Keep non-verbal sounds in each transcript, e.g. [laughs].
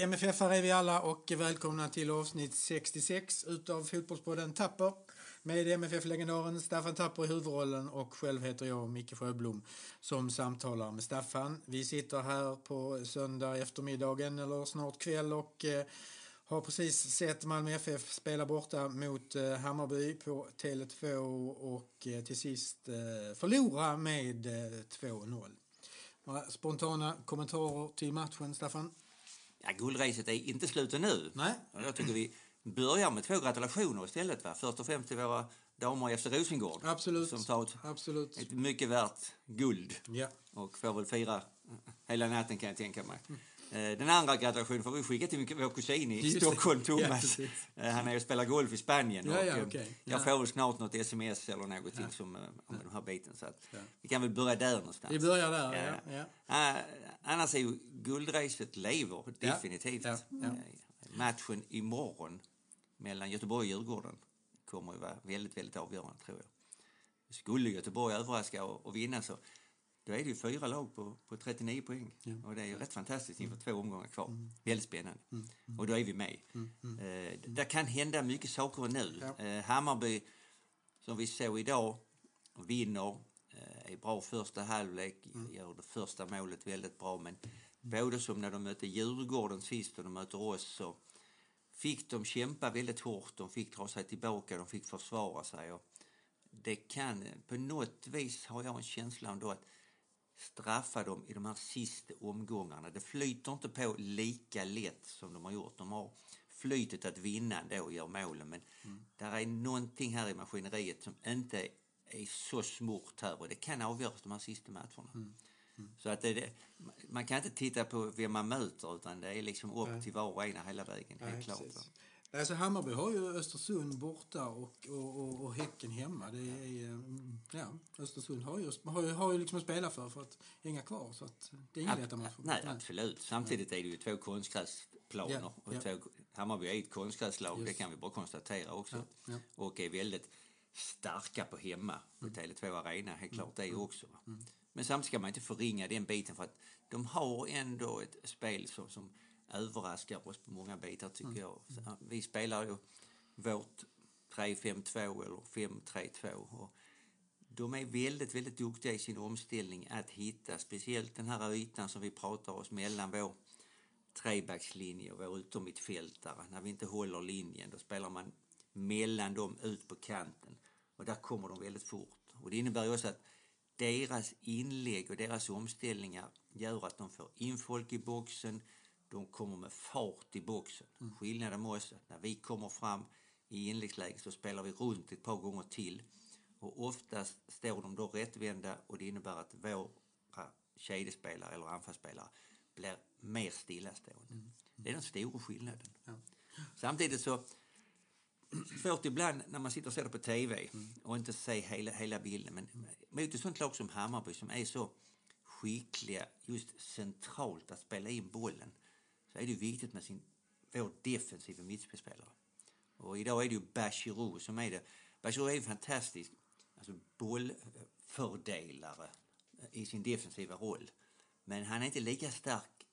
Ja, MFF är vi alla och välkomna till avsnitt 66 utav Fotbollspodden Tapper med MFF-legendaren Staffan Tapper i huvudrollen och själv heter jag Micke Sjöblom som samtalar med Staffan. Vi sitter här på söndag eftermiddagen eller snart kväll och eh, har precis sett Malmö FF spela borta mot eh, Hammarby på Tele2 och eh, till sist eh, förlora med eh, 2-0. Några spontana kommentarer till matchen, Staffan? Ja, guldracet är inte slut nu. Nej. Jag tycker vi börjar med två gratulationer istället. Va? Först och främst till våra damer efter Rosengård. Absolut. Som tar ett, Absolut. ett mycket värt guld. Ja. Och får väl fira hela natten kan jag tänka mig. Eh, Den andra gratulationen får vi skicka till vår kusin i Just. Stockholm, Ja, Thomas. precis. Eh, Han är och spelar golf i Spanien. Ja, ja, eh, okej. Jag Ja. får väl snart något sms eller någonting som, eh, om den här biten. Så Ja. Vi kan väl börja där någonstans. Vi börjar där, ja. ja. Eh, annars är ju guldracet lever definitivt. Ja, ja. Eh, Matchen imorgon mellan Göteborg och Djurgården kommer ju vara väldigt, väldigt avgörande tror jag. Skulle Göteborg överraska och, och vinna så då är det ju fyra lag på, på 39 poäng. Och det är ju rätt fantastiskt inför två omgångar kvar. Väldigt spännande. Och då är vi med. Eh, det kan hända mycket saker nu. Ja. Eh, Hammarby, som vi såg idag, vinner. Eh, är bra första halvlek, gör det första målet väldigt bra. Men både som när de mötte Djurgården sist och de möter oss så fick de kämpa väldigt hårt. De fick dra sig tillbaka, de fick försvara sig. Och det kan, på något vis har jag en känsla ändå att straffa dem i de här sista omgångarna. Det flyter inte på lika lätt som de har gjort. De har flytet att vinna ändå och gör målen men där är någonting här i maskineriet som inte är så smort här och det kan avgöras de här sista matcherna. Så att det, man kan inte titta på vem man möter utan det är liksom upp Nej. till var och en hela vägen. helt Nej, klart. Alltså Hammarby har ju Östersund borta och, och, och, och Häcken hemma. Det är, mm, ja, Östersund har ju, har ju, har ju liksom att spela för för att hänga kvar. Så att det är ingen lätta match. Nej, absolut. Samtidigt är det ju två konstgräsplaner. Ja, Och ja. två, Hammarby är ett konstgräslag, det kan vi bara konstatera också. Ja. Och är väldigt starka på hemma, på Tele2 Arena, helt klart det också. va. Men samtidigt ska man inte förringa den biten för att de har ändå ett spel som, som överraskar oss på många bitar tycker jag. Så, Vi spelar ju vårt 3-5-2 eller 5-3-2 och de är väldigt, väldigt duktiga i sin omställning att hitta speciellt den här ytan som vi pratar oss mellan vår trebackslinje och vår yttermittfältare. När vi inte håller linjen då spelar man mellan dem ut på kanten och där kommer de väldigt fort. Och det innebär ju också att deras inlägg och deras omställningar gör att de får in folk i boxen, de kommer med fart i boxen. Skillnaden med oss är att när vi kommer fram i inläggsläge så spelar vi runt ett par gånger till och oftast står de då rättvända och det innebär att våra kedjespelare eller anfallsspelare blir mer stillastående. Det är den stora skillnaden. Ja. Samtidigt så [clears throat] svårt ibland när man sitter och ser det på tv och inte ser hela, hela bilden. Men mot ett sånt lag som Hammarby som är så skickliga just centralt att spela in bollen så är det ju viktigt med sin, vår defensiva mittspelare. Och idag är det ju Bachirou som är det. Bachirou är ju fantastisk alltså bollfördelare i sin defensiva roll. Men han är inte lika stark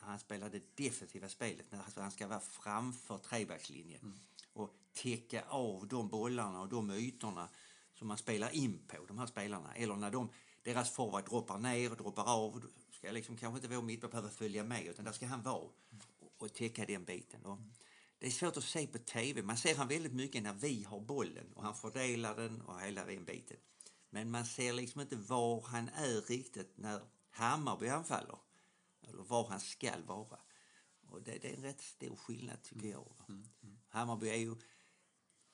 när han spelar det defensiva spelet, när han ska vara framför trebackslinjen och täcka av de bollarna och de ytorna som man spelar in på, de här spelarna. Eller när de, deras forward droppar ner och droppar av, då ska liksom kanske inte vår mittback behöva följa med, utan där ska han vara och, och täcka den biten. Och det är svårt att se på tv. Man ser han väldigt mycket när vi har bollen och han fördelar den och hela den biten. Men man ser liksom inte var han är riktigt när Hammarby anfaller. Eller var han skall vara. Och det, det är en rätt stor skillnad tycker jag. va. Hammarby är ju...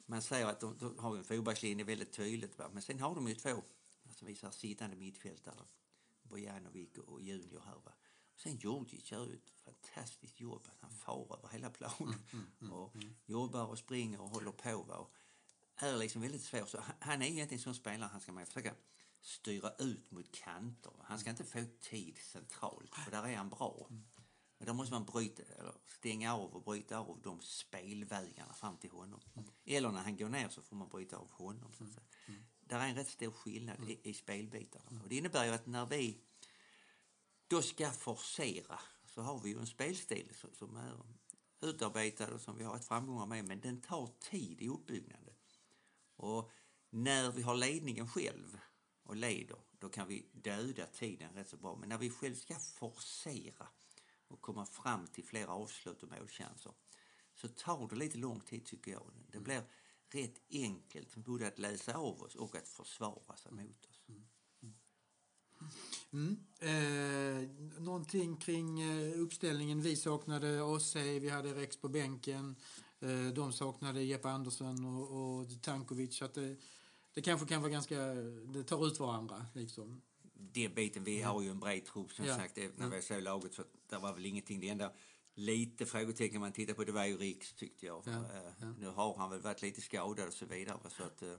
Man säger att de, de har en fyrbackslinje väldigt tydligt. Va? Men sen har de ju två alltså vi säger, sittande mittfältare. Bojanovic och Junior här. Va? Och sen Djurdjic gör ett fantastiskt jobb. Han far över hela planen och jobbar och springer och håller på. Va? Och är liksom väldigt svår. Så han- är egentligen en sån spelare, han ska man försöka styra ut mot kanter. Han ska inte få tid centralt, för där är han bra. Men då måste man bryta, eller stänga av och bryta av de spelvägarna fram till honom. Eller när han går ner så får man bryta av honom. Så att säga. Där är en rätt stor skillnad i, i spelbitarna. Och det innebär ju att när vi då ska forcera, så har vi ju en spelstil som, som är utarbetad och som vi har haft framgångar med, men den tar tid i uppbyggnaden. Och när vi har ledningen själv och leder, då kan vi döda tiden rätt så bra. Men när vi själv ska forcera och komma fram till flera avslut och målchanser så tar det lite lång tid tycker jag. Det blir rätt enkelt både att läsa av oss och att försvara sig mot oss. Mm. Eh, någonting kring eh, uppställningen. Vi saknade Osse, vi hade Rex på bänken. Eh, de saknade Jeppe Andersson och, och Tankovic. Att det, det kanske kan vara ganska... Det tar ut varandra. Liksom. Den biten, vi har ju en bred trupp som Ja. sagt. Det, när vi såg laget så det var väl ingenting. Det enda lite frågetecken man tittar på det var ju Riks tyckte jag. Ja, Eh, ja. Nu har han väl varit lite skadad och så vidare. Så att, eh,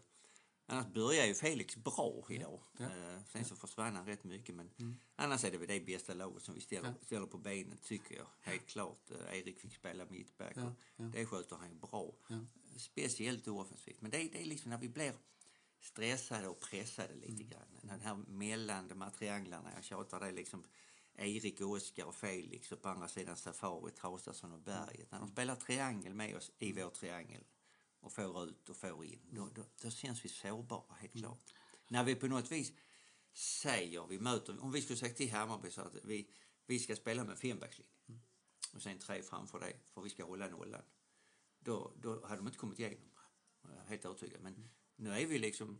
annars börjar ju Felix bra idag. Ja, Mm. Eh, sen så försvann han rätt mycket men annars är det väl det bästa laget som vi ställer, ställer på benen tycker jag. Helt klart. Erik fick spela mittback Ja, ja. det sköter han ju bra. Speciellt offensivt. Men det, det är liksom när vi blir stressade och pressade lite Mm. grann. Den här mellan de här trianglarna, jag tjatar det liksom Erik, Oskar och Felix och på andra sidan Safari, Traustason och Berget. När de spelar triangel med oss i vår triangel och får ut och får in, då, då, då känns vi sårbara helt klart. När vi på något vis säger, vi möter, om vi skulle säga till Hammarby så att vi, vi ska spela med fembackslinje och sen tre framför det för vi ska hålla nollan. Då, då hade de inte kommit igenom. Helt övertygad. Men nu är vi liksom,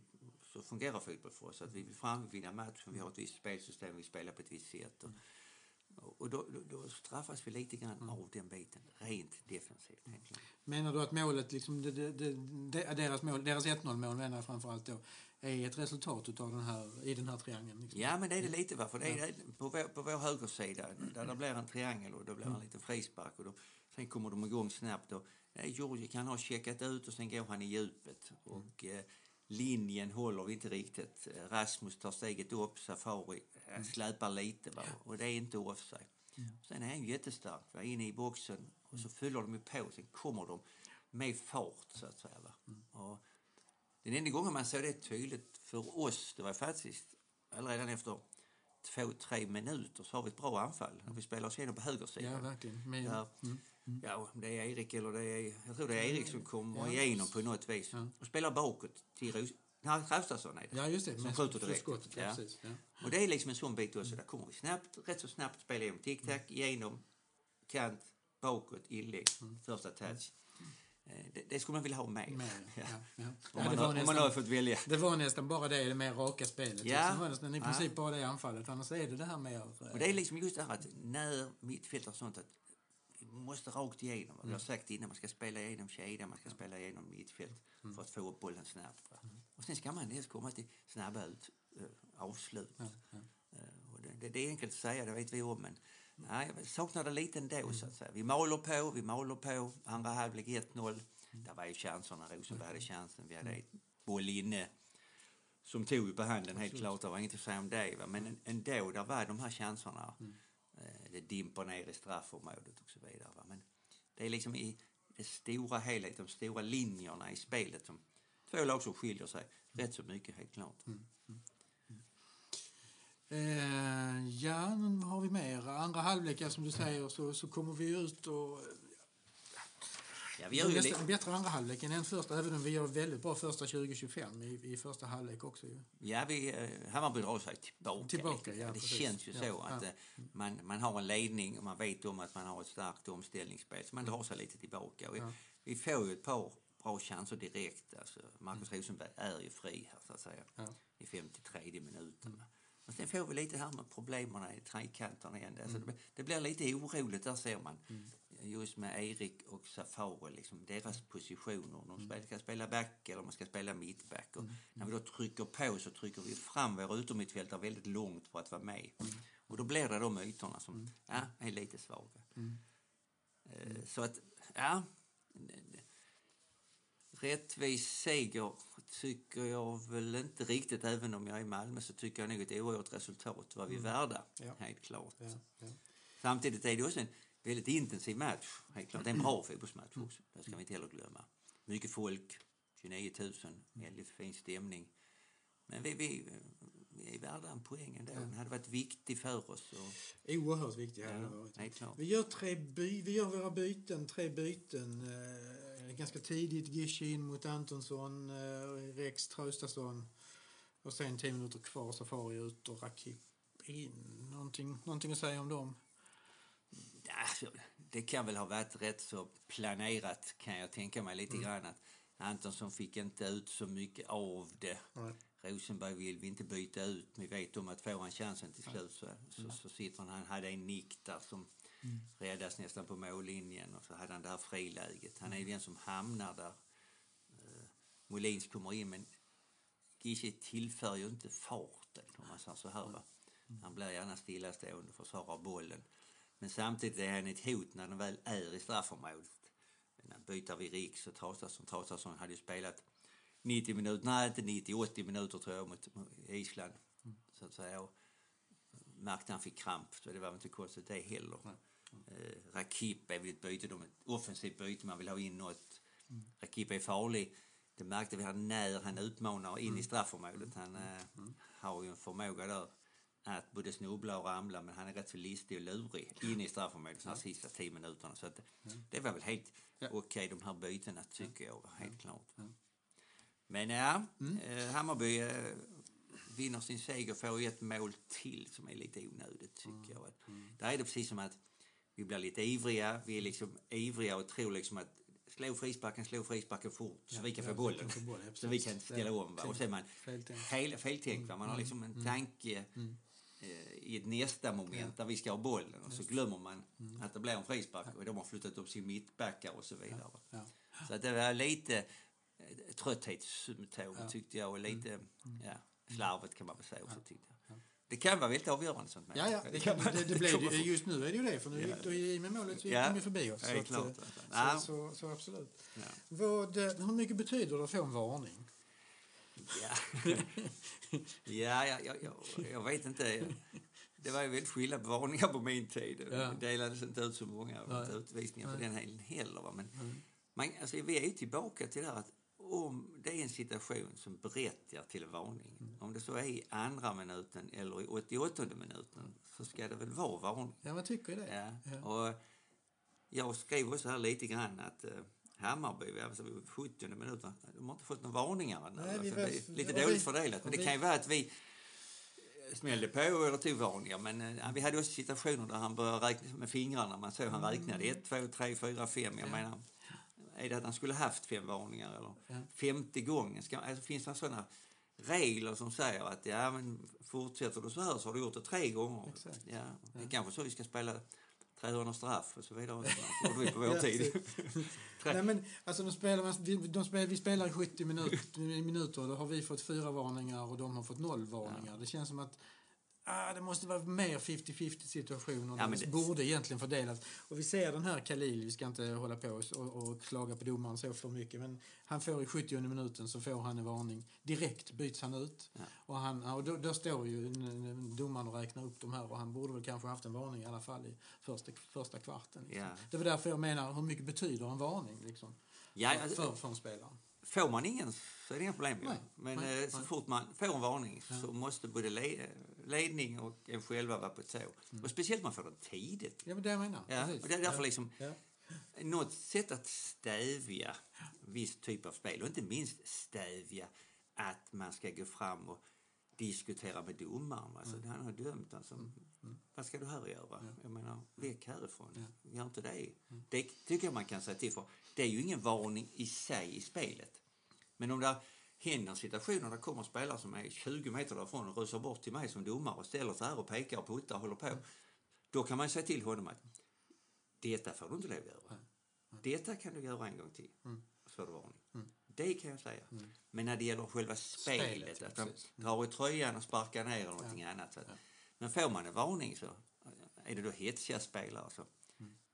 så fungerar fotboll för oss. Att vi vill fram, vinna matchen, vi har ett visst spelsystem, vi spelar på ett visst sätt. Och, och då, då, då straffas vi lite grann av den biten, rent defensivt. klart. Menar du att målet, liksom, det, det, det, deras, mål, deras 1-0-mål menar jag framförallt då, är ett resultat utav den här, i den här triangeln? Liksom? Ja, men det är det lite. Va? För det är på, vår, på vår högersida, där det blir en triangel och det blir en liten frispark. Och då, sen kommer de igång snabbt. Och, ja, Georgie kan ha checkat ut och sen går han i djupet. Och eh, linjen håller vi inte riktigt. Rasmus tar steget upp, Safari eh, släpar lite. Va? Och det är inte offside. Sen är han jättestark, va? inne i boxen. Och så fyller de ju på, sen kommer de med fart så att säga. Va? Och, den enda gången man såg det tydligt för oss, det var faktiskt redan efter två, tre minuter så har vi ett bra anfall. När vi spelar oss igenom på högersidan. Ja, verkligen. Men, Där, Ja, om det är Erik eller det är... Jag tror det är Erik som kommer Ja. igenom på något vis. Och spelar bakåt till Ros... Nej, Traustason är det. ja, just det. Som skjuter direkt. skottet, ja. Ja. Precis, ja. Och det är liksom en sån bit också. Där kommer vi snabbt, rätt så snabbt spela igenom. Tic-tac, igenom, kant, bakåt, inlägg, första touch. Eh, Det, det skulle man vilja ha med. Med, [laughs] ja. Ja. Ja. Om, man, har, var om man har nästan, fått välja. det var nästan bara det, det mer raka spelet. Ja. Liksom. Det var nästan i princip bara det anfallet. Annars är det det här mer... Och det är liksom just det här att när mittfältare och sånt att vi måste rakt igenom. Vi har sagt innan man ska spela igenom kedjan, man ska spela igenom mittfält för att få upp bollen snabbt. Va? Och sen ska man helst komma till snabba ut, äh, avslut. Ja, ja. Eh, och det, det, det är enkelt att säga, det vet vi om. Men nej, jag saknar det lite ändå så att säga. Vi maler på, vi maler på. Andra halvlek 1-0. Där var ju chanserna, Rosenberg hade chansen. Vi hade boll inne som tog ju på handen helt klart. Det var inget att säga om det. Va? Men ändå, där var de här chanserna. Eh, Det dimper ner i straffområdet och så vidare. Va? Men det är liksom i det stora helheten, de stora linjerna i spelet som två lag som skiljer sig rätt så mycket helt klart. Eh, ja, vad har vi mer? Andra halvlek, ja, som du säger, så, så kommer vi ut och... Ja, vi gör ju en bättre andra halvlek än första, även om vi gör väldigt bra första 20-25 i, i första halvlek också. Ju. ja, vi, eh, Hammarby drar sig tillbaka. Tillbaka, ja, det precis. känns ju Ja, så att eh, man, man har en ledning och man vet om att man har ett starkt omställningsspel så man drar sig lite tillbaka. Ja. Vi får ju ett par bra chanser direkt. Alltså, Marcus Rosenberg är ju fri här så att säga i 53 minuten. Men sen får vi lite här med problemen i trekanterna igen. Alltså, det, det blir lite oroligt, där ser man. Just med Erik och Safari, liksom, deras positioner. Om de spel- ska spela back eller om de ska spela mittback. Och När vi då trycker på så trycker vi fram våra utommittfältare väldigt långt för att vara med. Och då blir det de ytorna som ja, är lite svaga. Eh, Så att, ja. Rättvis seger tycker jag väl inte riktigt. Även om jag är i Malmö så tycker jag nog ett oerhört resultat var vi värda. Ja. Helt klart. Ja, ja. Samtidigt är det också en väldigt intensiv match. Helt klart. Det är en bra fotbollsmatch också. Det ska vi inte heller glömma. Mycket folk, 29 000, väldigt fin stämning. Men vi, vi, är värda en poäng ändå. Den hade varit viktig för oss. Och, Oerhört viktigt hade ja, varit. helt klart. Vi gör, tre by, vi gör våra byten, tre byten. Eh, ganska tidigt Gishi in mot Antonsson, eh, Rex Traustason. Och sen tio minuter kvar Safari ut och Rakip in. Någonting, någonting att säga om dem? Alltså, det kan väl ha varit rätt så planerat kan jag tänka mig lite grann att Antonsson fick inte ut så mycket av det. Nej. Rosenberg vill vi inte byta ut. Vi vet om att får han chansen till slut så, så, så sitter han. Han hade en nick där som räddas nästan på mållinjen och så hade han det här friläget. Han är ju den som hamnar där. Uh, Molins kommer in men Gische tillför ju inte farten om man säger så här. Va? Han blir gärna stillastående och försvarar bollen. Men samtidigt är han ett hot när han väl är i straffområdet. När byter vi Riks och Traustason. Traustason hade ju spelat 90 minuter, nej inte 90, 80 minuter tror jag mot Island. Så att säga. Och märkte han fick kramp, så det var väl inte konstigt det heller. Eh, Rakip är väl ett byte, de, ett offensivt byte, man vill ha in något. Rakip är farlig. Det märkte vi här när han utmanar in i straffområdet. Han eh, har ju en förmåga där att både snubbla och ramla men han är rätt så listig och lurig in i straffområdet de här sista tio minuterna. Så att, det var väl helt okej de här bytena tycker jag, helt klart. Men ja, eh, Hammarby eh, vinner sin seger får ju ett mål till som är lite onödigt tycker jag. Att, Där är det precis som att vi blir lite ivriga, vi är liksom ivriga och tror liksom att slå frisparken, slå frisparken fort så vi kan få ja, bollen. vi kan få bollen, ja, så vi kan ställa om. Va? Och så är man feltänkt. Va? Man har liksom en tanke eh, i ett nästa moment där vi ska ha bollen och så glömmer man att det blir en frispark och de har flyttat upp sin mittbackar och så vidare. Så att det var lite eh, trötthetssymptom tyckte jag och lite ja, slarvet kan man väl säga också tyckte. Det kan vara väldigt avgörande sånt med. Ja, ja, det, kan, [laughs] det, det blev, det, just nu är det ju det, för nu gick då i med målet så gick Ja, de ju förbi oss. det Så, att, eh, Ja. så, så, så absolut. Ja. Vad, eh, hur mycket betyder det att få en varning? Ja, [laughs] ja jag, jag, jag, jag vet inte. Det var ju väldigt skillnad på varningar på min tid. Ja. Det delades inte ut så många Nej. utvisningar på den helen heller. va. Men man, alltså, vi är ju tillbaka till det här att om det är en situation som berättigar till varning, om det så är i andra minuten eller i 88 minuten, så ska det väl vara varning. Ja, man tycker det. Ja. Ja. Och jag skrev också här lite grann att eh, Hammarby, alltså vid 70 minuter, de har inte fått några varningar ännu. Nej, alltså, var- det är lite dåligt vi- fördelat. Men det vi- kan ju vara att vi eh, smällde på eller tog varningar. Men eh, vi hade också situationer där han började räkna med fingrarna. Man såg han räknade 1, 2, 3, 4, 5. Jag menar, är det att han skulle haft fem varningar eller Ja. femte gången? Ska, alltså, finns det sådana regler som säger att ja, men fortsätter du så här så har du gjort det tre gånger. Exakt. Ja, det är kanske så vi ska spela 300 straff och så vidare. Det [laughs] gjorde vi på vår Ja, tid. [laughs] Nej, men, alltså, de spelar, vi, de spelar, vi spelar i 70 minut, minuter och då har vi fått fyra varningar och de har fått noll varningar. Det känns som att ah, det måste vara mer 50-50 situationer. Ja, det, borde egentligen fördelas. Och vi ser den här Khalil, vi ska inte hålla på och, och, klaga på domaren så för mycket, men han får i 70 minuten så får han en varning. Direkt byts han ut. Ja. Och, han, och då, då står ju domaren och räknar upp de här och han borde väl kanske haft en varning i alla fall i första, första kvarten. Liksom. Ja. Det var därför jag menar, hur mycket betyder en varning liksom, Ja, för, alltså, för, för en spelare? får man ingen så är det inga problem. Nej, Men nej, eh, så nej. fort man får en varning så måste både le ledning och en själva vara på tå. Och speciellt man får den tidigt. Ja, men det jag menar. Ja, Mm. Precis. och det är därför ja. liksom Ja. något sätt att stävja viss typ av spel och inte minst stävja att man ska gå fram och diskutera med domaren. Alltså, Mm. Han har dömt. Alltså, Vad ska du här göra? Jag menar, väck härifrån. Gör inte det. Mm. Det tycker jag man kan säga till för. Det är ju ingen varning i sig i spelet. Men om det händer situationer där kommer spelare som är 20 meter därifrån och rusar bort till mig som domare och ställer sig här och pekar och puttar och håller på. Då kan man säga till honom att detta får du inte lov att göra. Detta kan du göra en gång till. Så får du varning. Det kan jag säga. Men när det gäller själva spelet, Spelet, ja, att de drar i tröjan och sparkar ner eller någonting annat. Så att, Men får man en varning så är det då hetsiga spelare så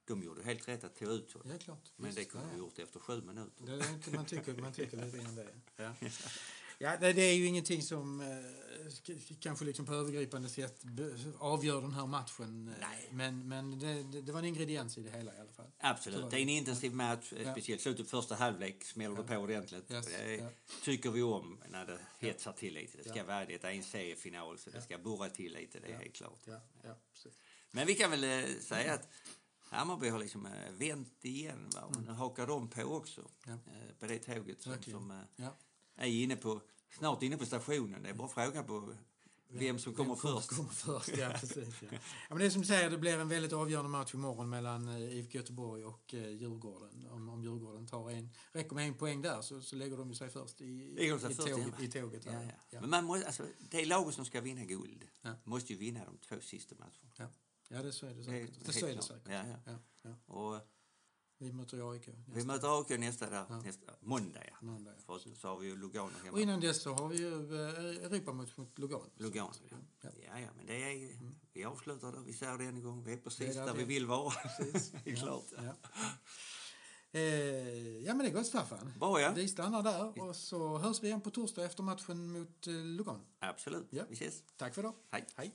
de gjorde helt rätt att ta ut honom. Ja, klart. Men det Visst, kunde ja, de ja. gjort efter sju minuter. Det är inte, man, tycker, man tycker lite grann det. [laughs] Ja. Ja, det, det är ju ingenting som eh, kanske liksom på övergripande sätt avgör den här matchen. Nej. Men, men det, det, det var en ingrediens i det hela i alla fall. Absolut. Det är en intensiv match, eh, Ja. speciellt slutet första halvlek smäller det på ordentligt. Yes, Det ja. tycker vi om när det hetsar till lite. Det ska Ja. vara det. Det är en seriefinal så det ska burra till lite, det är helt klart. Ja, ja. Men vi kan väl eh, säga att Hammarby har liksom eh, vänt igen. Va? Och nu hakar de på också Ja. eh, på det tåget som, Verkligen. som eh, Ja. är inne på, snart inne på stationen. Det är bara fråga på vem som kommer Vem kommer- först. Kommer först, ja [laughs] precis. Ja. Ja, men det är som du säger, det blir en väldigt avgörande match imorgon mellan IFK Göteborg och Djurgården. Om, om Djurgården tar en, räcker med en poäng där så, så lägger de sig först i, sig i, först, ja. i tåget. Men man måste, alltså, det laget som ska vinna guld måste ju vinna de två sista matcherna. Ja. ja, det så är det säkert. Det, så är det säkert. Ja, ja. Ja, ja. Och Vi möter AIK vi nästa möter AIK nästa, där, nästa måndag. Ja. måndag. ja. För så har vi ju Lugano Och hemma. innan dess så har vi ju eh, Europamotch mot Lugano. Lugano, ja. Ja. Ja, ja, men det är, vi avslutar det, vi säger det en gång. Vi är precis Det är där det. vi vill vara. Precis. [laughs] det är klart. Ja. Eh, ja men det är gott Staffan. Bra, ja. Vi stannar där och så hörs vi igen på torsdag efter matchen mot eh, Lugano. Absolut. Ja. Vi ses. Tack för idag. Hej. Hej.